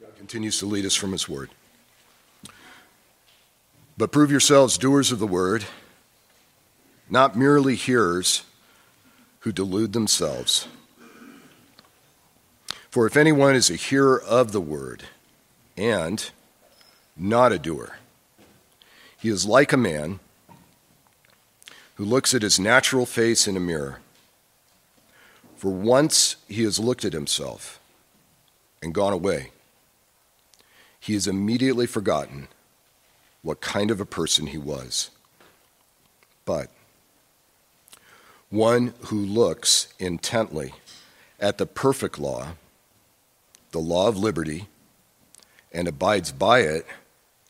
God continues to lead us from His Word. But prove yourselves doers of the Word, not merely hearers who delude themselves. For if anyone is a hearer of the Word and not a doer, he is like a man who looks at his natural face in a mirror. For once he has looked at himself and gone away, he has immediately forgotten what kind of a person he was. But one who looks intently at the perfect law, the law of liberty, and abides by it,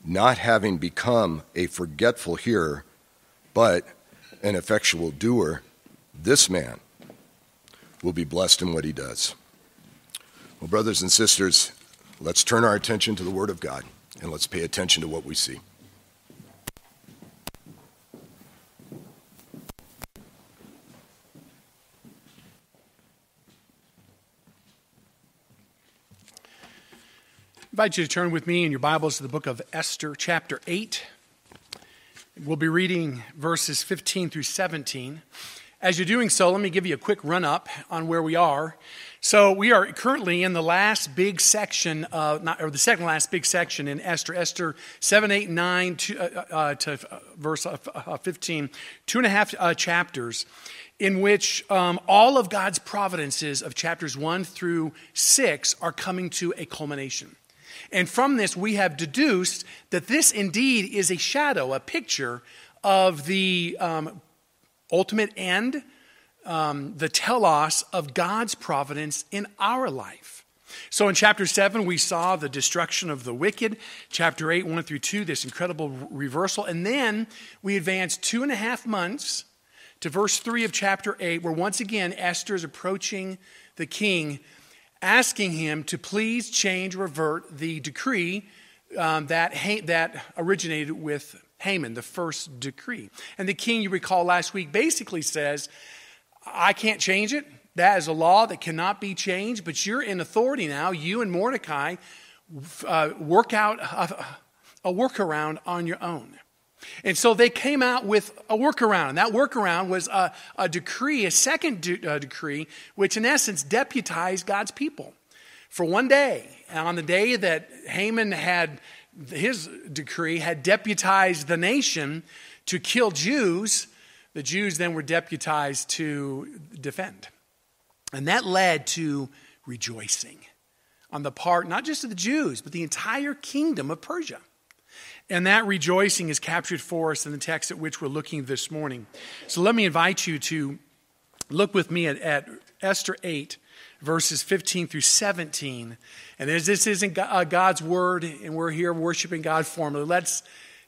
not having become a forgetful hearer, but an effectual doer, this man will be blessed in what he does. Well, brothers and sisters, let's turn our attention to the Word of God and let's pay attention to what we see. I invite you to turn with me in your Bibles to the book of Esther, chapter 8. We'll be reading verses 15 through 17. As you're doing so, let me give you a quick run up on where we are. So, we are currently in the last big section, of, not, or the second last big section in Esther, Esther 7, 8, 9 to, uh, uh, to uh, verse uh, uh, 15, two and a half uh, chapters in which um, all of God's providences of chapters 1 through 6 are coming to a culmination. And from this, we have deduced that this indeed is a shadow, a picture of the um, ultimate end, um, the telos of God's providence in our life. So in chapter 7, we saw the destruction of the wicked. Chapter 8, 1 through 2, this incredible reversal. And then we advance two and a half months to verse 3 of chapter 8, where once again Esther is approaching the king asking him to please change, revert the decree um, that, ha- that originated with Haman, the first decree. And the king, you recall last week, basically says, I can't change it. That is a law that cannot be changed, but you're in authority now. You and Mordecai uh, work out a, a workaround on your own. And so they came out with a workaround. And that workaround was a, a decree, a second de- uh, decree, which in essence deputized God's people for one day. And on the day that Haman had his decree, had deputized the nation to kill Jews, the Jews then were deputized to defend. And that led to rejoicing on the part not just of the Jews, but the entire kingdom of Persia. And that rejoicing is captured for us in the text at which we're looking this morning. So let me invite you to look with me at, at Esther 8, verses 15 through 17. And as this isn't uh, God's word, and we're here worshiping God formally, let's,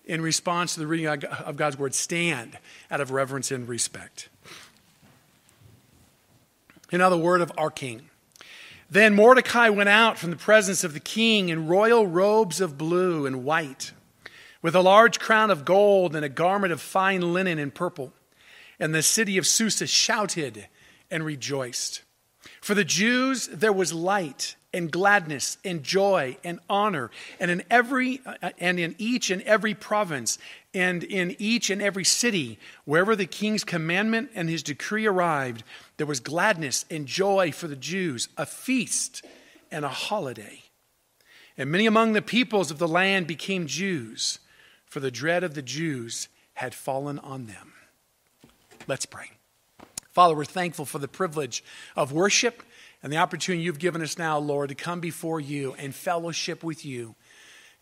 in response to the reading of God's word, stand out of reverence and respect. Another word of our King. Then Mordecai went out from the presence of the king in royal robes of blue and white with a large crown of gold and a garment of fine linen and purple. And the city of Susa shouted and rejoiced. For the Jews there was light and gladness and joy and honor, and in every uh, and in each and every province and in each and every city, wherever the king's commandment and his decree arrived, there was gladness and joy for the Jews, a feast and a holiday. And many among the peoples of the land became Jews for the dread of the Jews had fallen on them. Let's pray. Father, we're thankful for the privilege of worship and the opportunity you've given us now, Lord, to come before you and fellowship with you.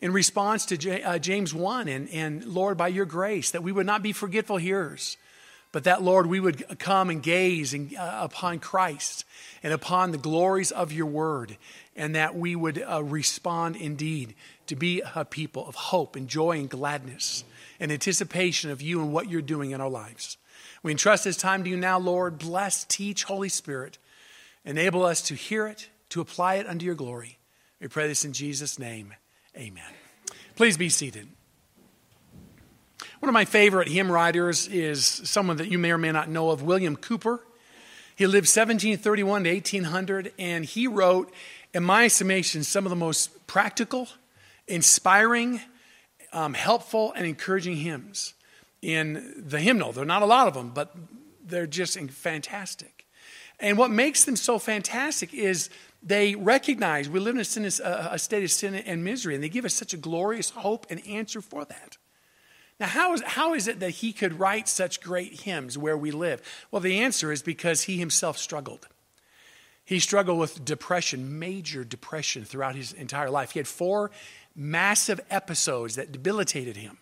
In response to uh, James 1, and, and Lord, by your grace, that we would not be forgetful hearers, but that, Lord, we would come and gaze in, uh, upon Christ and upon the glories of your word, and that we would uh, respond indeed to be a people of hope and joy and gladness and anticipation of you and what you're doing in our lives. We entrust this time to you now, Lord. Bless, teach, Holy Spirit. Enable us to hear it, to apply it unto your glory. We pray this in Jesus' name. Amen. Please be seated. One of my favorite hymn writers is someone that you may or may not know of, William Cowper. He lived 1731 to 1800, and he wrote in my estimation, some of the most practical, inspiring, um, helpful, and encouraging hymns in the hymnal. There are not a lot of them, but they're just fantastic. And what makes them so fantastic is they recognize we live in a, sin, a state of sin and misery, and they give us such a glorious hope and answer for that. Now, how is, how is it that he could write such great hymns where we live? Well, the answer is because he himself struggled. He struggled with depression, major depression throughout his entire life. He had four massive episodes that debilitated him.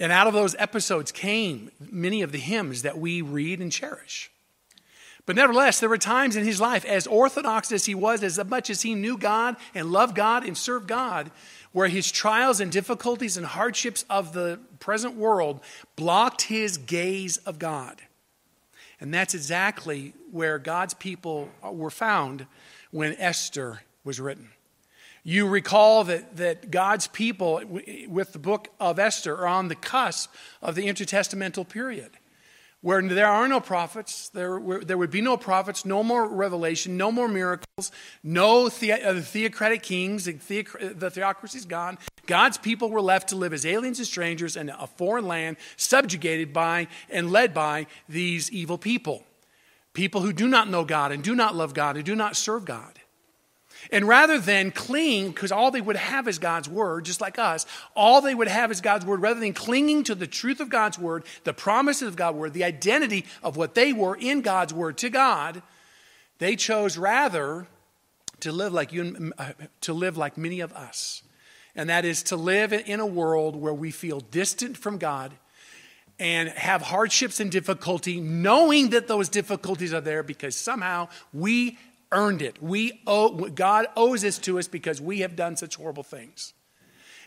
And out of those episodes came many of the hymns that we read and cherish. But nevertheless, there were times in his life, as orthodox as he was, as much as he knew God and loved God and served God, where his trials and difficulties and hardships of the present world blocked his gaze of God. And that's exactly where God's people were found when Esther was written. You recall that, that God's people, with the book of Esther, are on the cusp of the intertestamental period where there are no prophets, there, there would be no prophets, no more revelation, no more miracles, no the, uh, theocratic kings, the, the theocracy is gone. God's people were left to live as aliens and strangers in a foreign land, subjugated by and led by these evil people. People who do not know God and do not love God and do not serve God. And rather than cling, because all they would have is God's word, just like us, all they would have is God's word, rather than clinging to the truth of God's word, the promises of God's word, the identity of what they were in God's word to God, they chose rather to live like you, uh, to live like many of us. And that is to live in a world where we feel distant from God and have hardships and difficulty, knowing that those difficulties are there because somehow we earned it. We owe, God owes this to us because we have done such horrible things.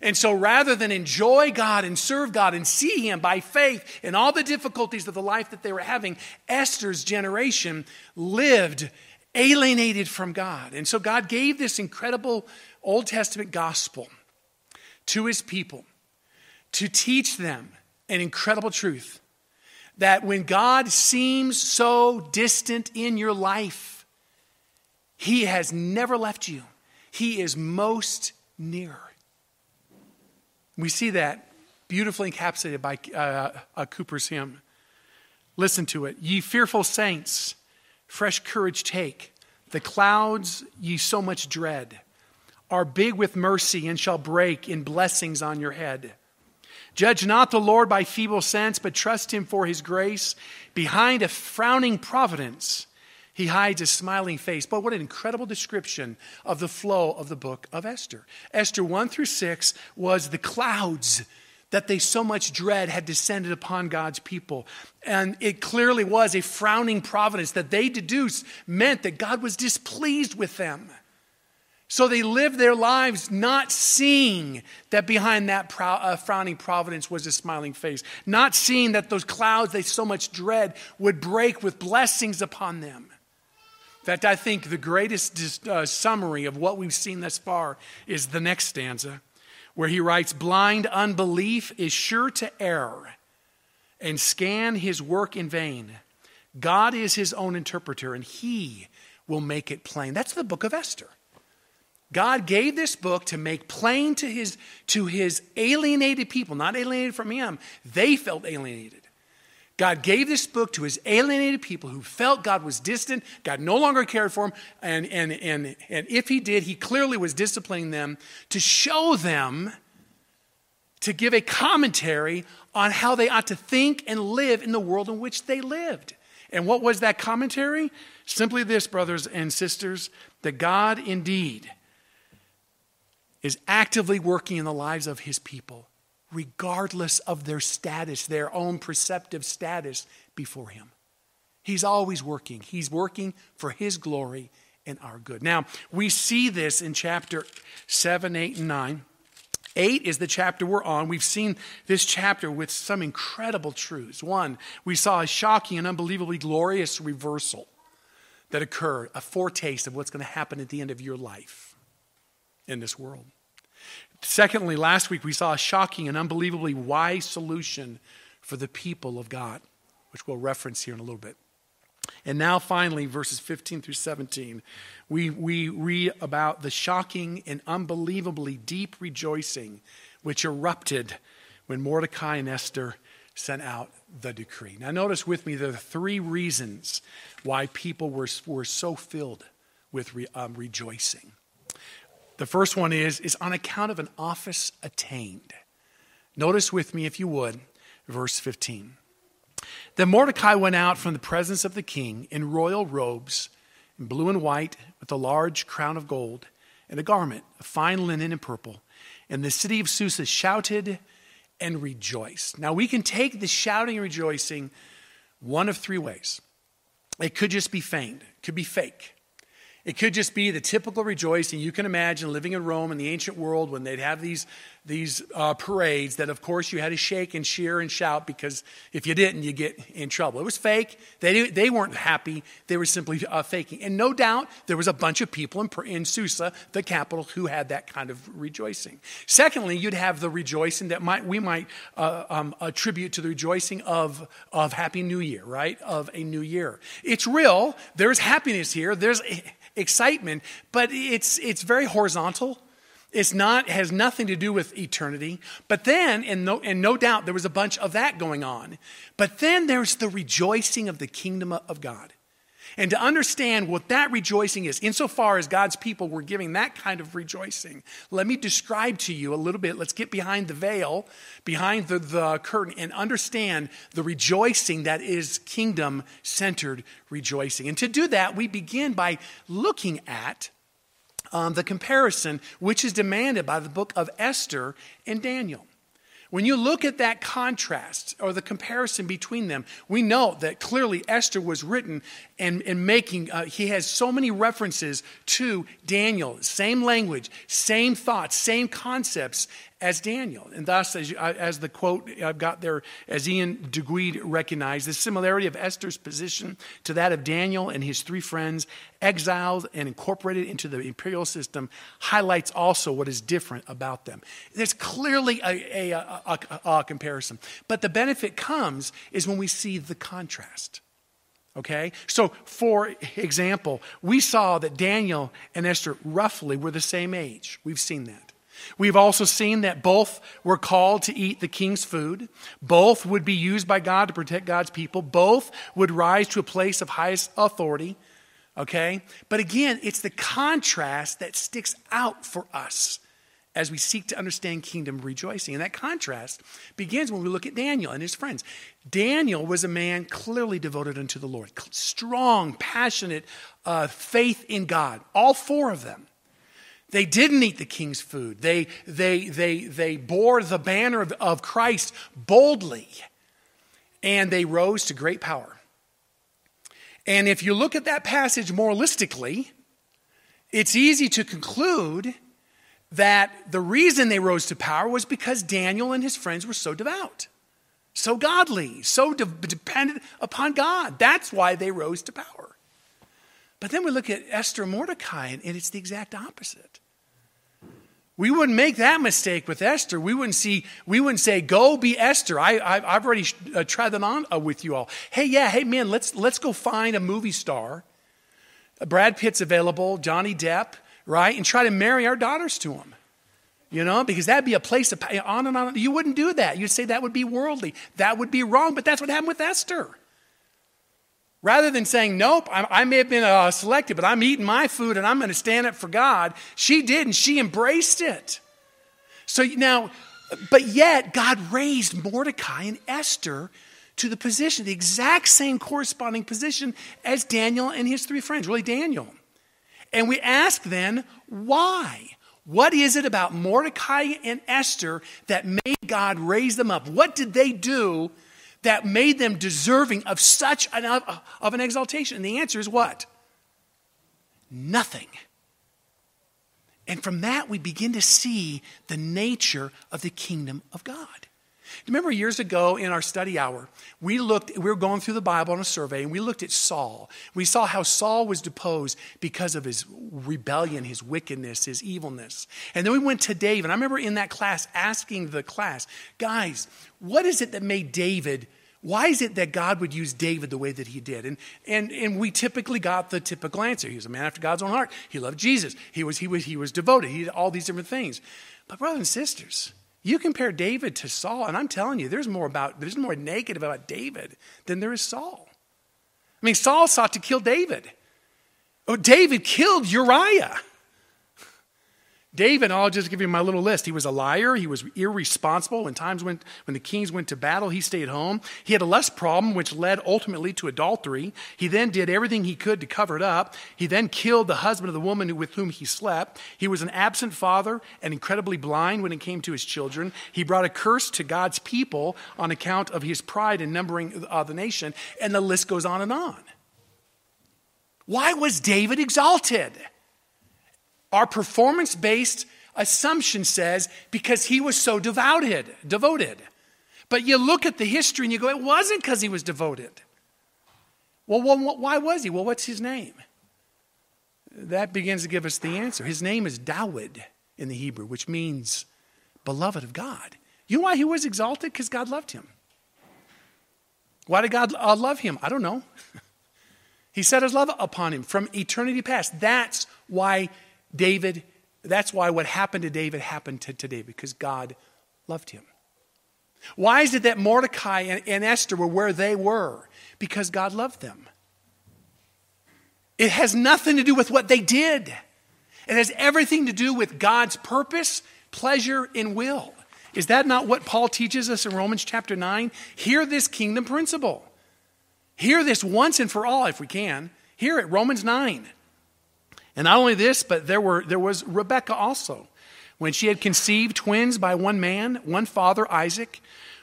And so rather than enjoy God and serve God and see Him by faith in all the difficulties of the life that they were having, Esther's generation lived alienated from God. And so God gave this incredible Old Testament gospel to His people to teach them an incredible truth that when God seems so distant in your life, he has never left you, He is most near. We see that beautifully encapsulated by uh, a Cowper's hymn. Listen to it. Ye fearful saints, fresh courage take. The clouds ye so much dread are big with mercy and shall break in blessings on your head. Judge not the Lord by feeble sense, but trust him for his grace. Behind a frowning providence, he hides a smiling face. But what an incredible description of the flow of the book of Esther. Esther 1 through 6 was the clouds that they so much dread had descended upon God's people. And it clearly was a frowning providence that they deduced meant that God was displeased with them. So they lived their lives not seeing that behind that uh, frowning providence was a smiling face, not seeing that those clouds they so much dread would break with blessings upon them. In fact, I think the greatest uh, summary of what we've seen thus far is the next stanza, where he writes Blind unbelief is sure to err and scan his work in vain. God is his own interpreter, and he will make it plain. That's the book of Esther. God gave this book to make plain to his, to his alienated people, not alienated from him. They felt alienated. God gave this book to his alienated people who felt God was distant, God no longer cared for them, and, and, and, and if he did, he clearly was disciplining them to show them, to give a commentary on how they ought to think and live in the world in which they lived. And what was that commentary? Simply this, brothers and sisters, that God indeed is actively working in the lives of his people regardless of their status, their own perceptive status before Him. He's always working. He's working for His glory and our good. Now, we see this in chapter 7, 8, and 9. 8 is the chapter we're on. We've seen this chapter with some incredible truths. One, we saw a shocking and unbelievably glorious reversal that occurred, a foretaste of what's going to happen at the end of your life in this world. Secondly, last week we saw a shocking and unbelievably wise solution for the people of God, which we'll reference here in a little bit. And now, finally, verses 15 through 17, we, we read about the shocking and unbelievably deep rejoicing which erupted when Mordecai and Esther sent out the decree. Now, notice with me there are three reasons why people were, were so filled with re, um, rejoicing. The first one is, is on account of an office attained. Notice with me, if you would, verse 15. Then Mordecai went out from the presence of the king in royal robes, in blue and white, with a large crown of gold, and a garment of fine linen and purple. And the city of Susa shouted and rejoiced. Now we can take the shouting and rejoicing one of three ways. It could just be feigned, it could be fake. It could just be the typical rejoicing. You can imagine living in Rome in the ancient world when they'd have these, these uh, parades that, of course, you had to shake and cheer and shout because if you didn't, you get in trouble. It was fake. They, they weren't happy. They were simply uh, faking. And no doubt there was a bunch of people in, in Susa, the capital, who had that kind of rejoicing. Secondly, you'd have the rejoicing that might, we might uh, um, attribute to the rejoicing of, of Happy New Year, right? Of a new year. It's real. There's happiness here. There's excitement, but it's, it's very horizontal. It's not, has nothing to do with eternity. But then, and no, and no doubt there was a bunch of that going on. But then there's the rejoicing of the kingdom of God. And to understand what that rejoicing is, insofar as God's people were giving that kind of rejoicing, let me describe to you a little bit. Let's get behind the veil, behind the, the curtain, and understand the rejoicing that is kingdom centered rejoicing. And to do that, we begin by looking at um, the comparison which is demanded by the book of Esther and Daniel. When you look at that contrast or the comparison between them, we know that clearly Esther was written and, and making, uh, he has so many references to Daniel, same language, same thoughts, same concepts as Daniel. And thus, as, as the quote I've got there, as Iain Duguid recognized, the similarity of Esther's position to that of Daniel and his three friends, exiled and incorporated into the imperial system, highlights also what is different about them. There's clearly a, a, a, a comparison. But the benefit comes is when we see the contrast. Okay? So, for example, we saw that Daniel and Esther roughly were the same age. We've seen that. We've also seen that both were called to eat the king's food. Both would be used by God to protect God's people. Both would rise to a place of highest authority. Okay? But again, it's the contrast that sticks out for us as we seek to understand kingdom rejoicing. And that contrast begins when we look at Daniel and his friends. Daniel was a man clearly devoted unto the Lord, strong, passionate uh, faith in God. All four of them. They didn't eat the king's food. They, they, they, they bore the banner of, of Christ boldly, and they rose to great power. And if you look at that passage moralistically, it's easy to conclude that the reason they rose to power was because Daniel and his friends were so devout, so godly, so de- dependent upon God. That's why they rose to power. But then we look at Esther and Mordecai, and it's the exact opposite. We wouldn't make that mistake with Esther. We wouldn't see. We wouldn't say, "Go be Esther." I, I, have already uh, tried that on uh, with you all. Hey, yeah, hey, man, let's let's go find a movie star. Uh, Brad Pitt's available, Johnny Depp, right, and try to marry our daughters to him. You know, because that'd be a place of on and on. You wouldn't do that. You'd say that would be worldly. That would be wrong. But that's what happened with Esther. Rather than saying, Nope, I, I may have been uh, selected, but I'm eating my food and I'm going to stand up for God, she did and she embraced it. So now, but yet, God raised Mordecai and Esther to the position, the exact same corresponding position as Daniel and his three friends, really Daniel. And we ask then, why? What is it about Mordecai and Esther that made God raise them up? What did they do that made them deserving of such an, of an exaltation? And the answer is what? Nothing. And from that, we begin to see the nature of the kingdom of God. Remember years ago in our study hour, we looked, we were going through the Bible on a survey and we looked at Saul. We saw how Saul was deposed because of his rebellion, his wickedness, his evilness. And then we went to David. I remember in that class asking the class, guys, what is it that made David Why is it that God would use David the way that he did? And, and, and we typically got the typical answer. He was a man after God's own heart. He loved Jesus. He was, he was, he was devoted. He did all these different things. But, brothers and sisters, you compare David to Saul, and I'm telling you, there's more about there's more negative about David than there is Saul. I mean, Saul sought to kill David. Oh, David killed Uriah. David, I'll just give you my little list. He was a liar. He was irresponsible. When times went, when the kings went to battle, he stayed home. He had a lust problem, which led ultimately to adultery. He then did everything he could to cover it up. He then killed the husband of the woman with whom he slept. He was an absent father and incredibly blind when it came to his children. He brought a curse to God's people on account of his pride in numbering uh, the nation. And the list goes on and on. Why was David exalted? Our performance based assumption says because he was so devoted, devoted. But you look at the history and you go, it wasn't because he was devoted. Well, well, why was he? Well, what's his name? That begins to give us the answer. His name is Dawid in the Hebrew, which means beloved of God. You know why he was exalted? Because God loved him. Why did God uh, love him? I don't know. he set his love upon him from eternity past. That's why David, that's why what happened to David happened to, to David, because God loved him. Why is it that Mordecai and, and Esther were where they were? Because God loved them. It has nothing to do with what they did. It has everything to do with God's purpose, pleasure, and will. Is that not what Paul teaches us in Romans chapter 9? Hear this kingdom principle. Hear this once and for all, if we can. Hear it, Romans 9. And not only this, but there, were, there was Rebekah also. When she had conceived twins by one man, one father, Isaac,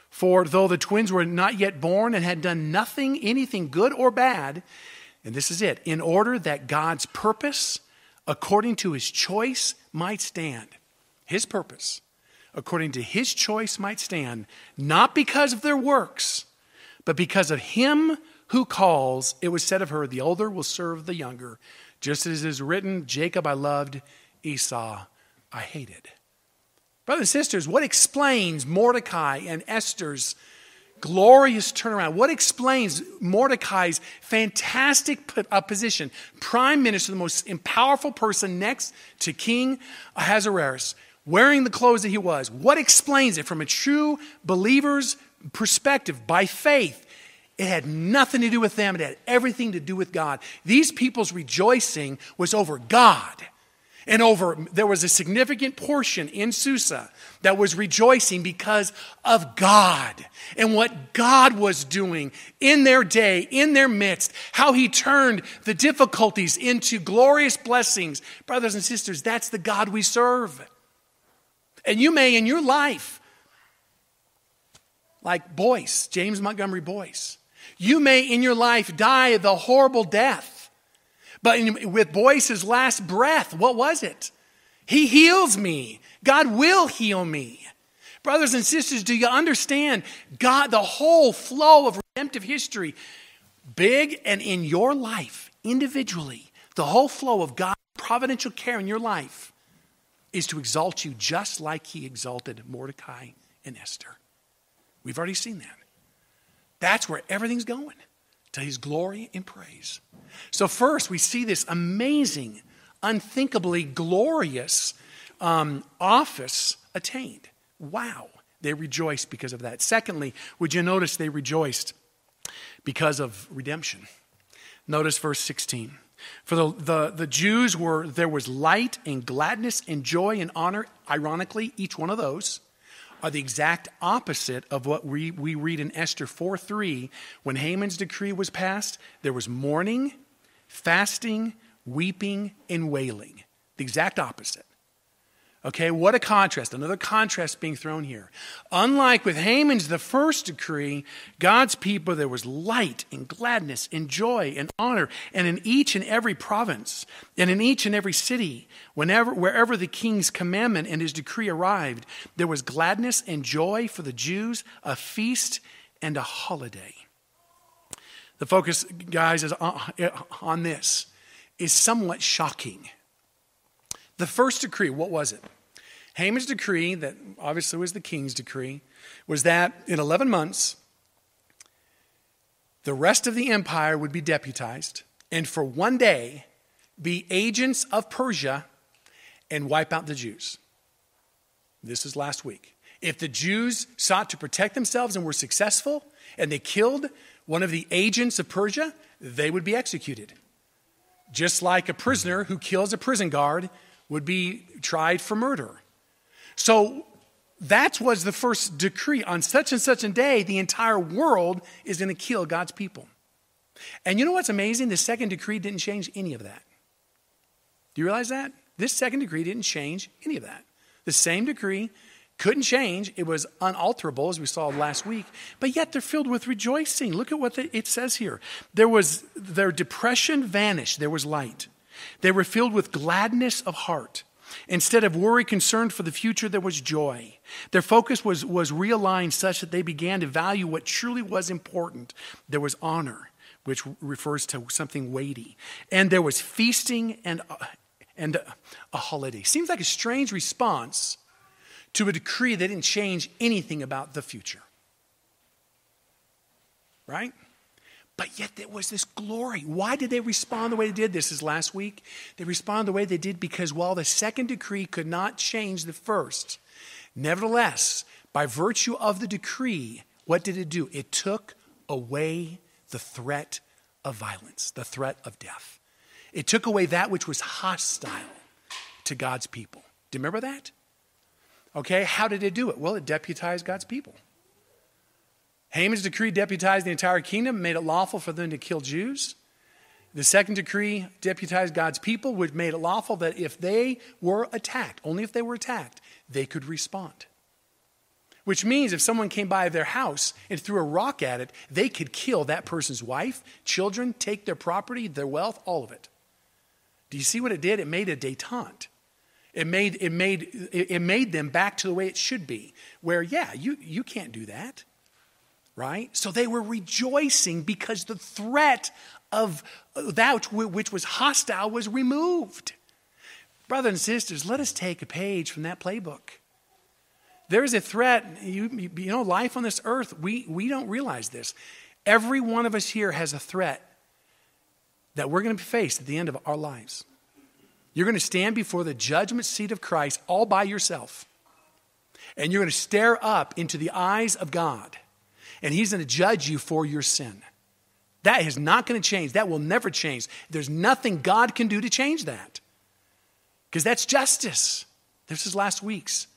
for though the twins were not yet born and had done nothing, anything good or bad, and this is it, in order that God's purpose, according to his choice, might stand. His purpose, according to his choice, might stand, not because of their works, but because of him who calls. It was said of her, The older will serve the younger. Just as it is written, Jacob I loved, Esau I hated. Brothers and sisters, what explains Mordecai and Esther's glorious turnaround? What explains Mordecai's fantastic uh, position? Prime minister, the most powerful person next to King Ahasuerus, wearing the clothes that he was. What explains it from a true believer's perspective by faith? It had nothing to do with them, it had everything to do with God. These people's rejoicing was over God. And over, there was a significant portion in Susa that was rejoicing because of God and what God was doing in their day, in their midst, how He turned the difficulties into glorious blessings. Brothers and sisters, that's the God we serve. And you may in your life, like Boice, James Montgomery Boice, you may in your life die the horrible death. But in, with Boice's last breath, what was it? He heals me. God will heal me. Brothers and sisters, do you understand God, the whole flow of redemptive history, big and in your life, individually, the whole flow of God's providential care in your life is to exalt you just like he exalted Mordecai and Esther. We've already seen that. That's where everything's going to his glory and praise. So, first, we see this amazing, unthinkably glorious um, office attained. Wow. They rejoiced because of that. Secondly, would you notice they rejoiced because of redemption? Notice verse 16. For the, the, the Jews were, there was light and gladness and joy and honor, ironically, each one of those are the exact opposite of what we, we read in Esther 4 3. When Haman's decree was passed, there was mourning, fasting, weeping, and wailing. The exact opposite. Okay, what a contrast. Another contrast being thrown here. Unlike with Haman's the first decree, God's people, there was light and gladness and joy and honor. And in each and every province and in each and every city, whenever, wherever the king's commandment and his decree arrived, there was gladness and joy for the Jews, a feast and a holiday. The focus, guys, is on this is somewhat shocking. The first decree, what was it? Haman's decree, that obviously was the king's decree, was that in 11 months, the rest of the empire would be deputized and for one day be agents of Persia and wipe out the Jews. This is last week. If the Jews sought to protect themselves and were successful, and they killed one of the agents of Persia, they would be executed. Just like a prisoner who kills a prison guard would be tried for murder. So that was the first decree. On such and such a day, the entire world is going to kill God's people. And you know what's amazing? The second decree didn't change any of that. Do you realize that? This second decree didn't change any of that. The same decree couldn't change. It was unalterable, as we saw last week. But yet they're filled with rejoicing. Look at what it says here. There was their depression vanished. There was light. They were filled with gladness of heart. Instead of worry concerned for the future, there was joy. Their focus was, was realigned such that they began to value what truly was important. There was honor, which refers to something weighty. And there was feasting and, uh, and a, a holiday. Seems like a strange response to a decree that didn't change anything about the future. Right? But yet there was this glory. Why did they respond the way they did? This is last week. They responded the way they did because while the second decree could not change the first, nevertheless, by virtue of the decree, what did it do? It took away the threat of violence, the threat of death. It took away that which was hostile to God's people. Do you remember that? Okay, how did it do it? Well, it deputized God's people. Haman's decree deputized the entire kingdom, made it lawful for them to kill Jews. The second decree deputized God's people, which made it lawful that if they were attacked, only if they were attacked, they could respond. Which means if someone came by their house and threw a rock at it, they could kill that person's wife, children, take their property, their wealth, all of it. Do you see what it did? It made a detente. It made, it, made, it made them back to the way it should be, where, yeah, you, you can't do that, right? So they were rejoicing because the threat of that which was hostile was removed. Brothers and sisters, let us take a page from that playbook. There is a threat, you, you know, life on this earth, we, we don't realize this. Every one of us here has a threat that we're going to face at the end of our lives. You're going to stand before the judgment seat of Christ all by yourself. And you're going to stare up into the eyes of God. And He's going to judge you for your sin. That is not going to change. That will never change. There's nothing God can do to change that. Because that's justice. This is last week's,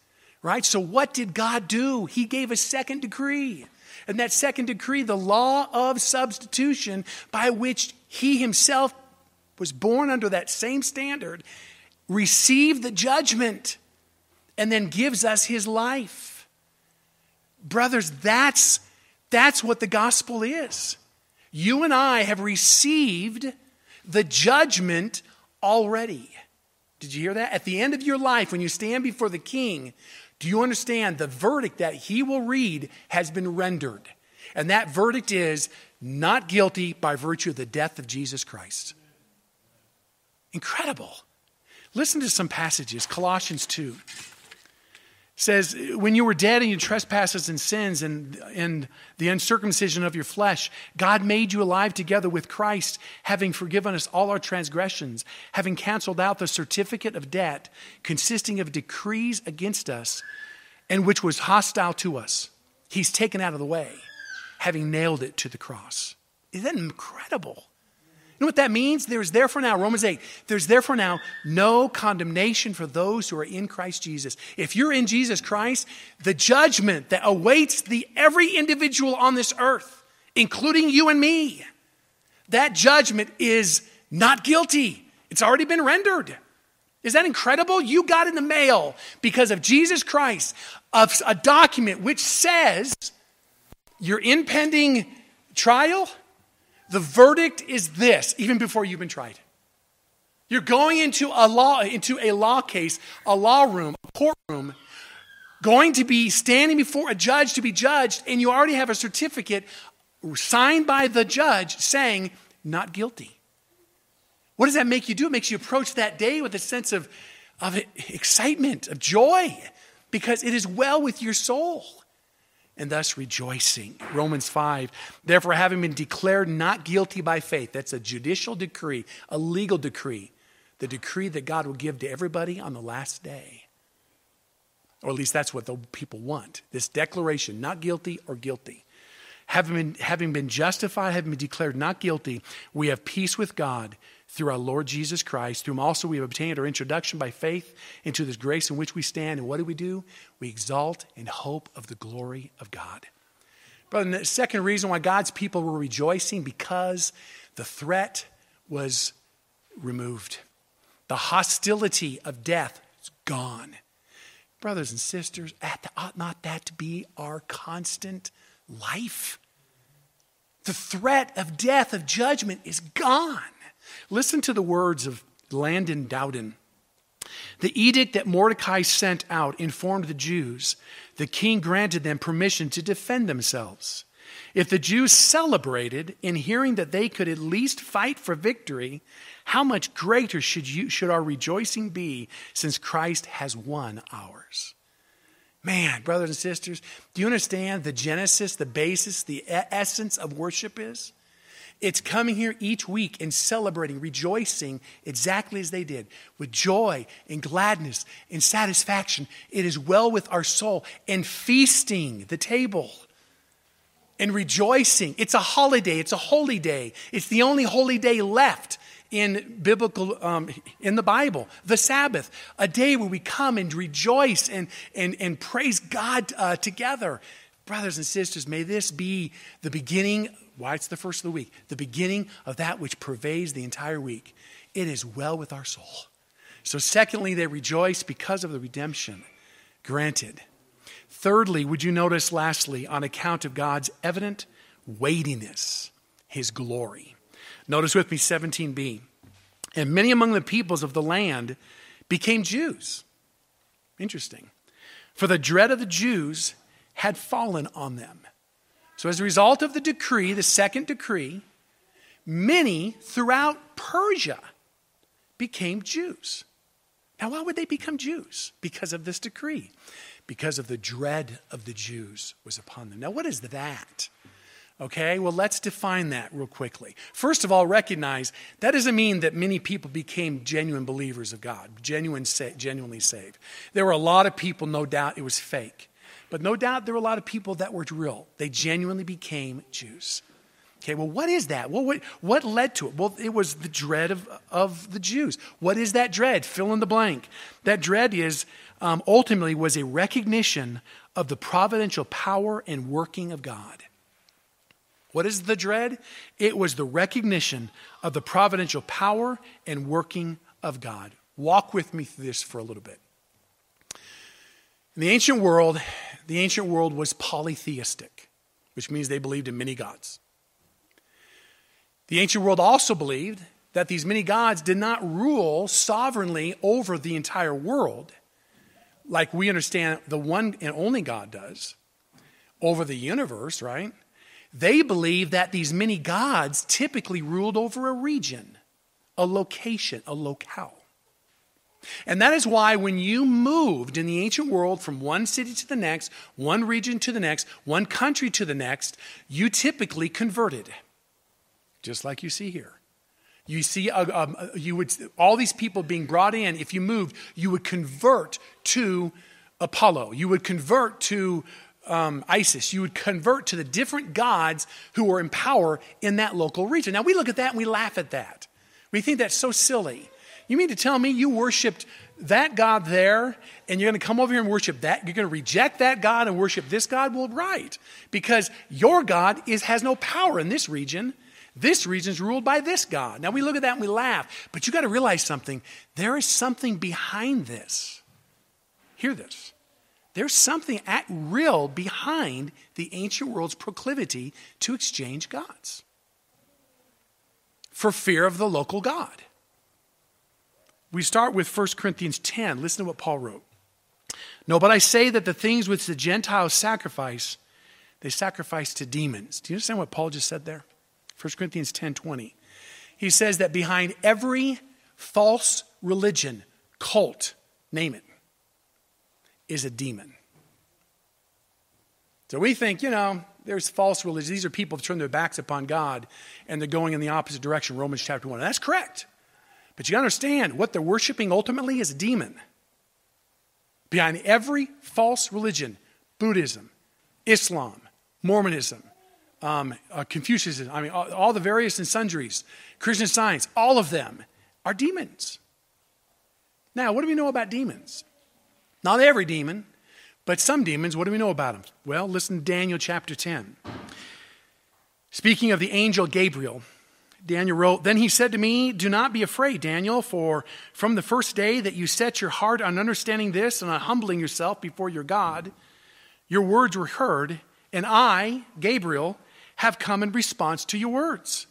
right? So, what did God do? He gave a second decree. And that second decree, the law of substitution, by which He Himself was born under that same standard, received the judgment, and then gives us his life. Brothers, that's, that's what the gospel is. You and I have received the judgment already. Did you hear that? At the end of your life, when you stand before the king, do you understand the verdict that he will read has been rendered? And that verdict is not guilty by virtue of the death of Jesus Christ. Incredible. Listen to some passages. Colossians 2 says, When you were dead in your trespasses and sins and, and the uncircumcision of your flesh, God made you alive together with Christ, having forgiven us all our transgressions, having canceled out the certificate of debt consisting of decrees against us, and which was hostile to us. He's taken out of the way, having nailed it to the cross. Isn't that incredible? Know what that means? There's therefore now, Romans 8, there's therefore now no condemnation for those who are in Christ Jesus. If you're in Jesus Christ, the judgment that awaits the every individual on this earth, including you and me, that judgment is not guilty. It's already been rendered. Is that incredible? You got in the mail because of Jesus Christ of a document which says your impending trial the verdict is this, even before you've been tried. You're going into a law, into a law case, a law room, a courtroom, going to be standing before a judge to be judged, and you already have a certificate signed by the judge saying, not guilty. What does that make you do? It makes you approach that day with a sense of, of excitement, of joy, because it is well with your soul. And thus rejoicing. Romans 5. Therefore, having been declared not guilty by faith, that's a judicial decree, a legal decree, the decree that God will give to everybody on the last day. Or at least that's what the people want. This declaration, not guilty or guilty. Having been, having been justified, having been declared not guilty, we have peace with God through our Lord Jesus Christ, through whom also we have obtained our introduction by faith into this grace in which we stand. And what do we do? We exalt in hope of the glory of God. Brother, the second reason why God's people were rejoicing because the threat was removed. The hostility of death is gone. Brothers and sisters, ought not that to be our constant life? The threat of death, of judgment, is gone. Listen to the words of Landon Dowden. The edict that Mordecai sent out informed the Jews the king granted them permission to defend themselves. If the Jews celebrated in hearing that they could at least fight for victory, how much greater should, you, should our rejoicing be since Christ has won ours? Man, brothers and sisters, do you understand the genesis, the basis, the essence of worship is? It's coming here each week and celebrating, rejoicing exactly as they did, with joy and gladness and satisfaction. It is well with our soul and feasting the table and rejoicing. It's a holiday, it's a holy day. It's the only holy day left in biblical um, in the bible the sabbath a day where we come and rejoice and and, and praise god uh, together brothers and sisters may this be the beginning why it's the first of the week, the beginning of that which pervades the entire week. It is well with our soul. So, secondly, they rejoice because of the redemption granted. Thirdly, would you notice, lastly, on account of God's evident weightiness, his glory. Notice with me 17b. And many among the peoples of the land became Jews. Interesting. For the dread of the Jews had fallen on them. So, as a result of the decree, the second decree, many throughout Persia became Jews. Now, why would they become Jews? Because of this decree, because of the dread of the Jews was upon them. Now, what is that? Okay, well, let's define that real quickly. First of all, recognize that doesn't mean that many people became genuine believers of God, genuine, genuinely saved. There were a lot of people, no doubt, it was fake. But no doubt there were a lot of people that were real. They genuinely became Jews. Okay, well, what is that? Well, what, what led to it? Well, it was the dread of, of the Jews. What is that dread? Fill in the blank. That dread is um, ultimately was a recognition of the providential power and working of God. What is the dread? It was the recognition of the providential power and working of God. Walk with me through this for a little bit. In the ancient world, the ancient world was polytheistic, which means they believed in many gods. The ancient world also believed that these many gods did not rule sovereignly over the entire world, like we understand the one and only God does over the universe, right? They believed that these many gods typically ruled over a region, a location, a locale. And that is why when you moved in the ancient world from one city to the next, one region to the next, one country to the next, you typically converted, just like you see here. You see, uh, um, uh, you would all these people being brought in. If you moved, you would convert to Apollo. You would convert to um, Isis. You would convert to the different gods who were in power in that local region. Now we look at that and we laugh at that. We think that's so silly. You mean to tell me you worshiped that God there and you're going to come over here and worship that? You're going to reject that God and worship this God? Well, right. Because your God is, has no power in this region. This region is ruled by this God. Now we look at that and we laugh, but you got to realize something. There is something behind this. Hear this. There's something at real behind the ancient world's proclivity to exchange gods for fear of the local God. We start with 1 Corinthians 10. Listen to what Paul wrote. No, but I say that the things which the Gentiles sacrifice, they sacrifice to demons. Do you understand what Paul just said there? 1 Corinthians 10 20. He says that behind every false religion, cult, name it, is a demon. So we think, you know, there's false religions. These are people who turn their backs upon God and they're going in the opposite direction, Romans chapter 1. And that's correct. But you understand what they're worshiping ultimately is a demon. Behind every false religion, Buddhism, Islam, Mormonism, um, uh, Confucianism, I mean, all, all the various and sundries, Christian science, all of them are demons. Now, what do we know about demons? Not every demon, but some demons, what do we know about them? Well, listen to Daniel chapter 10. Speaking of the angel Gabriel, Daniel wrote, Then he said to me, Do not be afraid, Daniel, for from the first day that you set your heart on understanding this and on humbling yourself before your God, your words were heard, and I, Gabriel, have come in response to your words.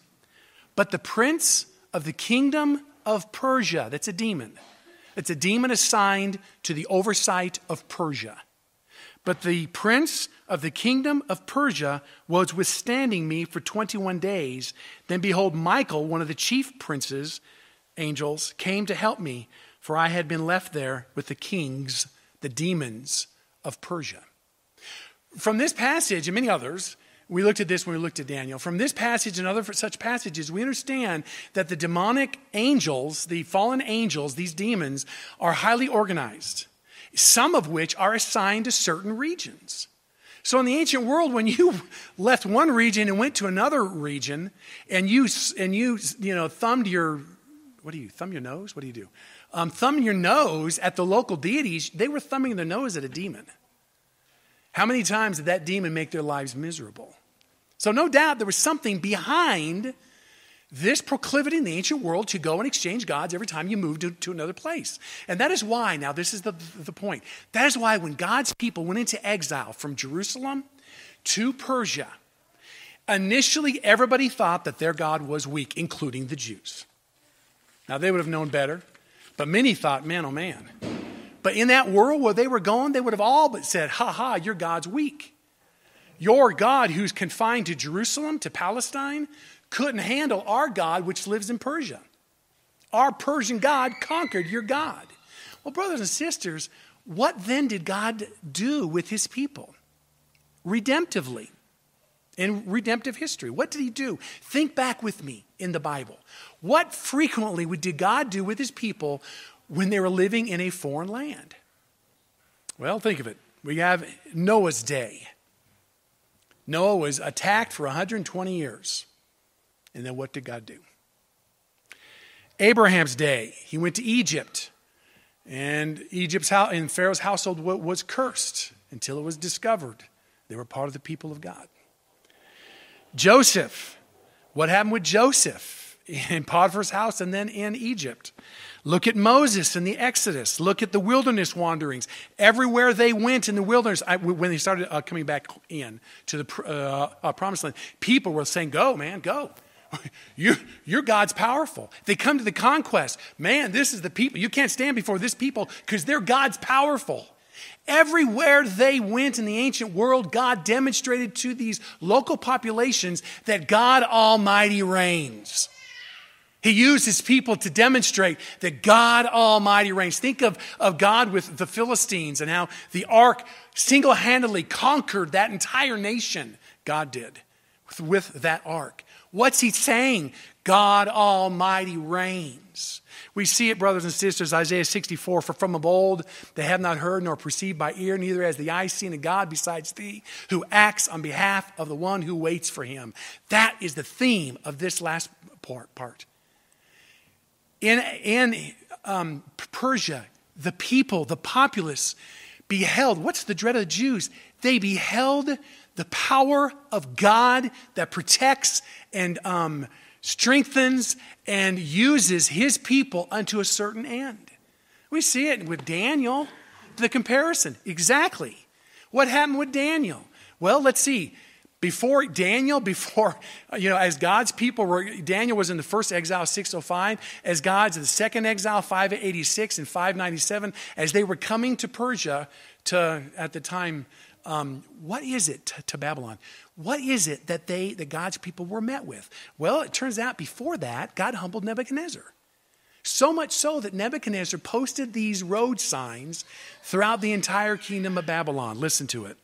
But the prince of the kingdom of Persia, that's a demon, it's a demon assigned to the oversight of Persia. But the prince of the kingdom of Persia was withstanding me for 21 days. Then behold, Michael, one of the chief princes, angels, came to help me, for I had been left there with the kings, the demons of Persia. From this passage and many others, we looked at this when we looked at Daniel. From this passage and other such passages, we understand that the demonic angels, the fallen angels, these demons, are highly organized some of which are assigned to certain regions. So in the ancient world, when you left one region and went to another region, and you and you you know thumbed your what do you thumb your nose? What do you do? Um, thumb your nose at the local deities. They were thumbing their nose at a demon. How many times did that demon make their lives miserable? So no doubt there was something behind this proclivity in the ancient world to go and exchange gods every time you move to, to, another place. And that is why, now this is the, the point, that is why when God's people went into exile from Jerusalem to Persia, initially everybody thought that their God was weak, including the Jews. Now they would have known better, but many thought, man, oh man. But in that world where they were going, they would have all but said, ha ha, your God's weak. Your God, who's confined to Jerusalem, to Palestine, couldn't handle our God, which lives in Persia. Our Persian God conquered your God. Well, brothers and sisters, what then did God do with his people? Redemptively. In redemptive history, what did he do? Think back with me in the Bible. What frequently did God do with his people when they were living in a foreign land? Well, think of it. We have Noah's day. Noah was attacked for 120 years. And then what did God do? Abraham's day, he went to Egypt, and Egypt's house, and Pharaoh's household was cursed until it was discovered they were part of the people of God. Joseph, what happened with Joseph in Potiphar's house and then in Egypt? Look at Moses in the Exodus. Look at the wilderness wanderings. Everywhere they went in the wilderness, I, when they started uh, coming back in to the uh, uh, promised land, people were saying, Go, man, go. you, your God's powerful. They come to the conquest. Man, this is the people. You can't stand before this people because their God's powerful. Everywhere they went in the ancient world, God demonstrated to these local populations that God Almighty reigns. He used his people to demonstrate that God Almighty reigns. Think of, of God with the Philistines and how the ark single handedly conquered that entire nation. God did with, with that ark. What's he saying? God Almighty reigns. We see it, brothers and sisters, Isaiah 64 For from of old they have not heard nor perceived by ear, neither has the eye seen a God besides thee, who acts on behalf of the one who waits for him. That is the theme of this last part. In, in um, Persia, the people, the populace, beheld what's the dread of the Jews? They beheld the power of God that protects and um, strengthens and uses his people unto a certain end. We see it with Daniel, the comparison. Exactly. What happened with Daniel? Well, let's see. Before Daniel, before, you know, as God's people were, Daniel was in the first exile, 605, as God's in the second exile, 586 and 597, as they were coming to Persia to, at the time, um, what is it to, to, Babylon? What is it that they, that God's people were met with? Well, it turns out before that, God humbled Nebuchadnezzar. So much so that Nebuchadnezzar posted these road signs throughout the entire kingdom of Babylon. Listen to it.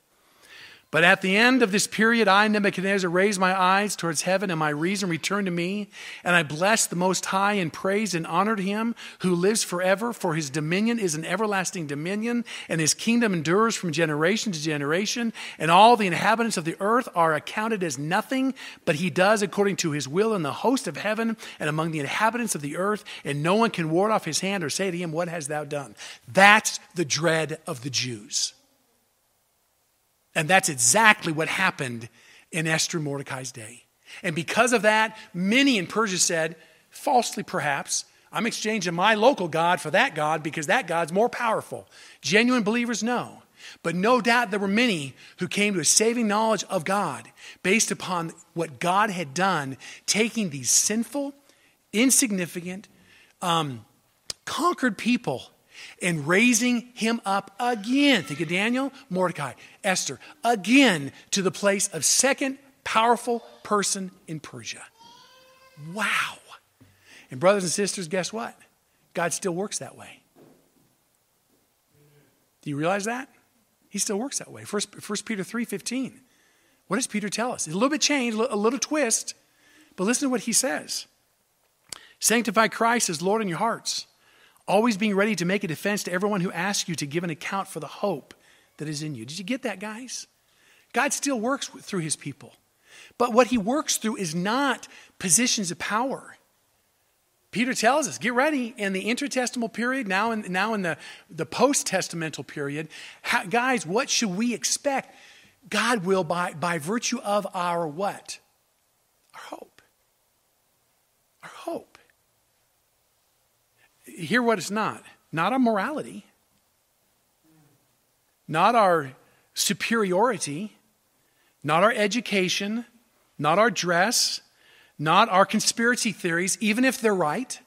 But at the end of this period, I, Nebuchadnezzar, raised my eyes towards heaven, and my reason returned to me. And I blessed the Most High and praised and honored him who lives forever, for his dominion is an everlasting dominion, and his kingdom endures from generation to generation. And all the inhabitants of the earth are accounted as nothing, but he does according to his will in the host of heaven and among the inhabitants of the earth, and no one can ward off his hand or say to him, What hast thou done? That's the dread of the Jews. And that's exactly what happened in Esther Mordecai's day. And because of that, many in Persia said, falsely perhaps, I'm exchanging my local God for that God because that God's more powerful. Genuine believers know. But no doubt there were many who came to a saving knowledge of God based upon what God had done, taking these sinful, insignificant, um, conquered people and raising him up again. Think of Daniel, Mordecai, Esther, again to the place of second powerful person in Persia. Wow. And, brothers and sisters, guess what? God still works that way. Do you realize that? He still works that way. First, First Peter 3.15. What does Peter tell us? A little bit changed, a little twist, but listen to what he says. Sanctify Christ as Lord in your hearts always being ready to make a defense to everyone who asks you to give an account for the hope that is in you. Did you get that, guys? God still works through his people. But what he works through is not positions of power. Peter tells us, get ready in the intertestamental period, now in, now in the, the post testamental period. How, guys, what should we expect? God will, by, by virtue of our what? Our hope. Our hope hear what it's not not our morality, not our superiority, not our education, not our dress, not our conspiracy theories, even if they're right.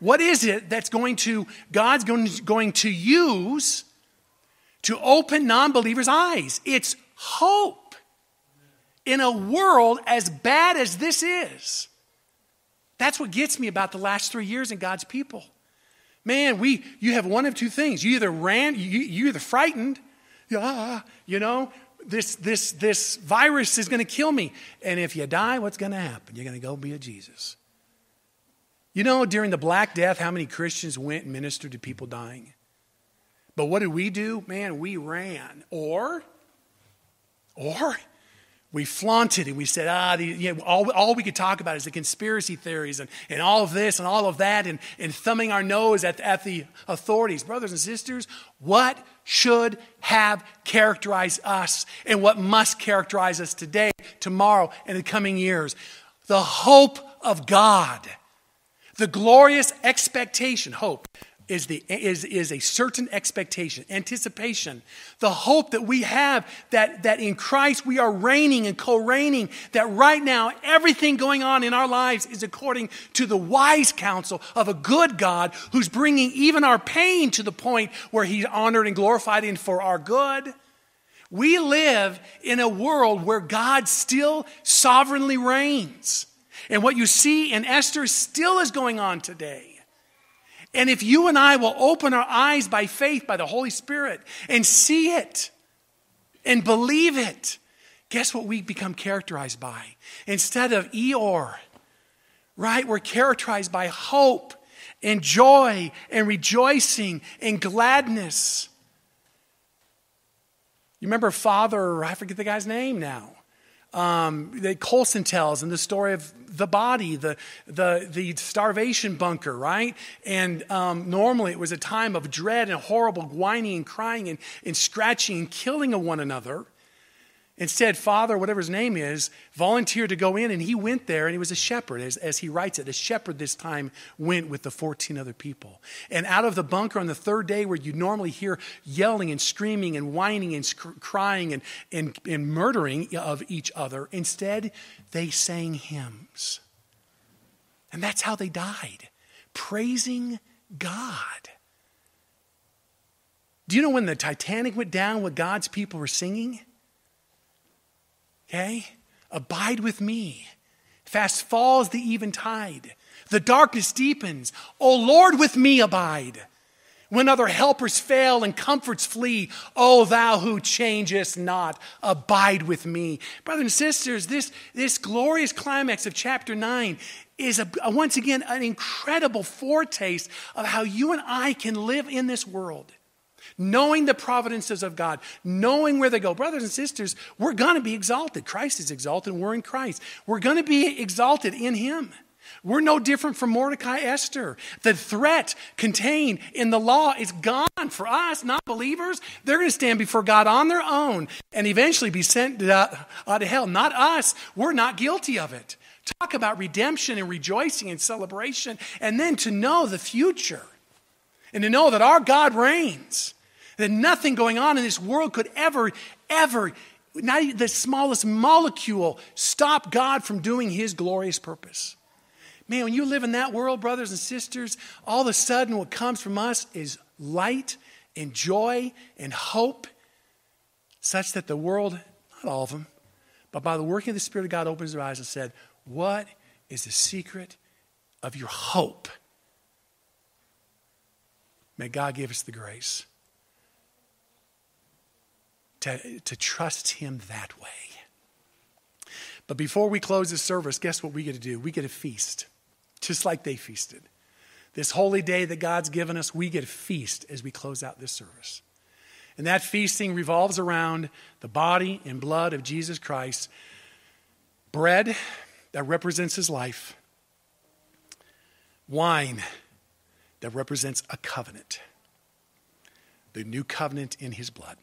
What is it that's going to, God's going to, going to use to open non believers' eyes? It's hope in a world as bad as this is. That's what gets me about the last three years in God's people. Man, we you have one of two things. You either ran, you, you either frightened, ah, you know, this this this virus is going to kill me. And if you die, what's going to happen? You're going to go be a Jesus. You know, during the Black Death, how many Christians went and ministered to people dying? But what did we do? Man, we ran. Or, or we flaunted and we said, ah, the, you know, all, all we could talk about is the conspiracy theories and, and all of this and all of that and, and thumbing our nose at, at the authorities. Brothers and sisters, what should have characterized us and what must characterize us today, tomorrow, and the coming years? The hope of God, the glorious expectation, hope is, the, is, is a certain expectation, anticipation, the hope that we have that, that in Christ we are reigning and co reigning, that right now everything going on in our lives is according to the wise counsel of a good God who's bringing even our pain to the point where He's honored and glorified in for our good. We live in a world where God still sovereignly reigns. And what you see in Esther still is going on today. And if you and I will open our eyes by faith, by the Holy Spirit, and see it and believe it, guess what we become characterized by? Instead of Eeyore, right? We're characterized by hope and joy and rejoicing and gladness. You remember Father, I forget the guy's name now um, that Colson tells in the story of the body, the, the, the starvation bunker, right? And um, normally it was a time of dread and horrible whining and crying and, and scratching and killing of one another. Instead, Father, whatever his name is, volunteered to go in, and he went there, and he was a shepherd, as, as he writes it. A shepherd this time went with the 14 other people. And out of the bunker on the third day, where you normally hear yelling and screaming and whining and sc- crying and, and, and murdering of each other, instead, they sang hymns. And that's how they died, praising God. Do you know when the Titanic went down, what God's people were singing? Okay? Abide with me. Fast falls the eventide. The darkness deepens. O Lord, with me abide. When other helpers fail and comforts flee, O thou who changest not, abide with me. Brothers and sisters, this, this glorious climax of chapter 9 is a, once again an incredible foretaste of how you and I can live in this world. Knowing the providences of God, knowing where they go. Brothers and sisters, we're going to be exalted. Christ is exalted, we're in Christ. We're going to be exalted in Him. We're no different from Mordecai Esther. The threat contained in the law is gone for us, not believers. They're going to stand before God on their own and eventually be sent uh, out of hell. Not us. We're not guilty of it. Talk about redemption and rejoicing and celebration, and then to know the future and to know that our God reigns, that nothing going on in this world could ever, ever, not even the smallest molecule, stop God from doing his glorious purpose. Man, when you live in that world, brothers and sisters, all of a sudden what comes from us is light and joy and hope, such that the world, not all of them, but by the working of the Spirit of God, opens their eyes and said, What is the secret of your hope? May God give us the grace to, to trust Him that way. But before we close the service, guess what we get to do? We get a feast just like they feasted. This holy day that God's given us, we get a feast as we close out this service. And that feasting revolves around the body and blood of Jesus Christ, bread that represents his life, wine that represents a covenant, the new covenant in his blood.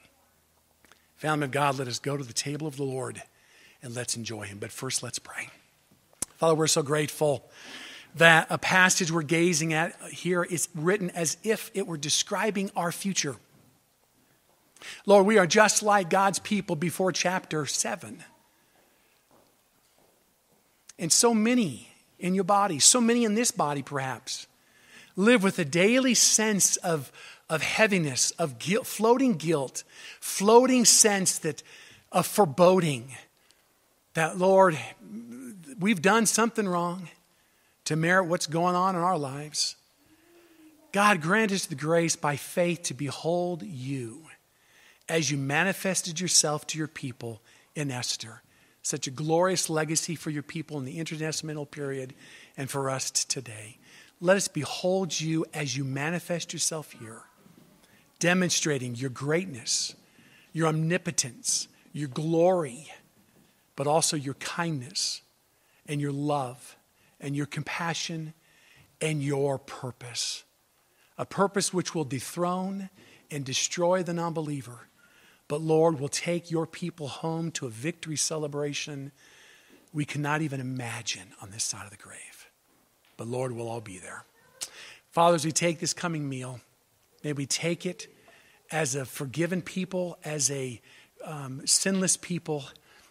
Family of God, let us go to the table of the Lord and let's enjoy him. But first, let's pray. Father, we're so grateful that a passage we're gazing at here is written as if it were describing our future. Lord, we are just like God's people before chapter 7. And so many in your body, so many in this body perhaps, live with a daily sense of, of heaviness, of guilt, floating guilt, floating sense that, of foreboding that, Lord, we've done something wrong to merit what's going on in our lives. God, grant us the grace by faith to behold you as you manifested yourself to your people in Esther. Such a glorious legacy for your people in the intertestamental period and for us today. Let us behold you as you manifest yourself here, demonstrating your greatness, your omnipotence, your glory, but also your kindness and your love and your compassion and your purpose. A purpose which will dethrone and destroy the non believer, but Lord, will take your people home to a victory celebration we cannot even imagine on this side of the grave. But Lord, we'll all be there. Father, as we take this coming meal, may we take it as a forgiven people, as a um, sinless people,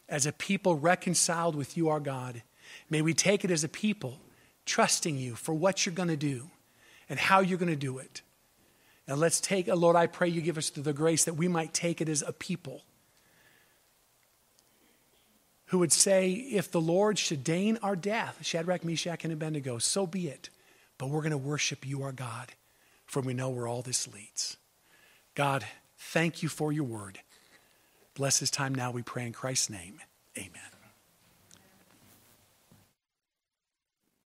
as a people reconciled with you, our God. May we take it as a people, trusting you for what you're going to do and how you're going to do it. And let's take, uh, Lord, I pray you give us the grace that we might take it as a people who would say, if the Lord should deign our death, Shadrach, Meshach, and Abednego, so be it. But we're going to worship you, our God, for we know where all this leads. God, thank you for your word. Bless this time now, we pray in Christ's name. Amen.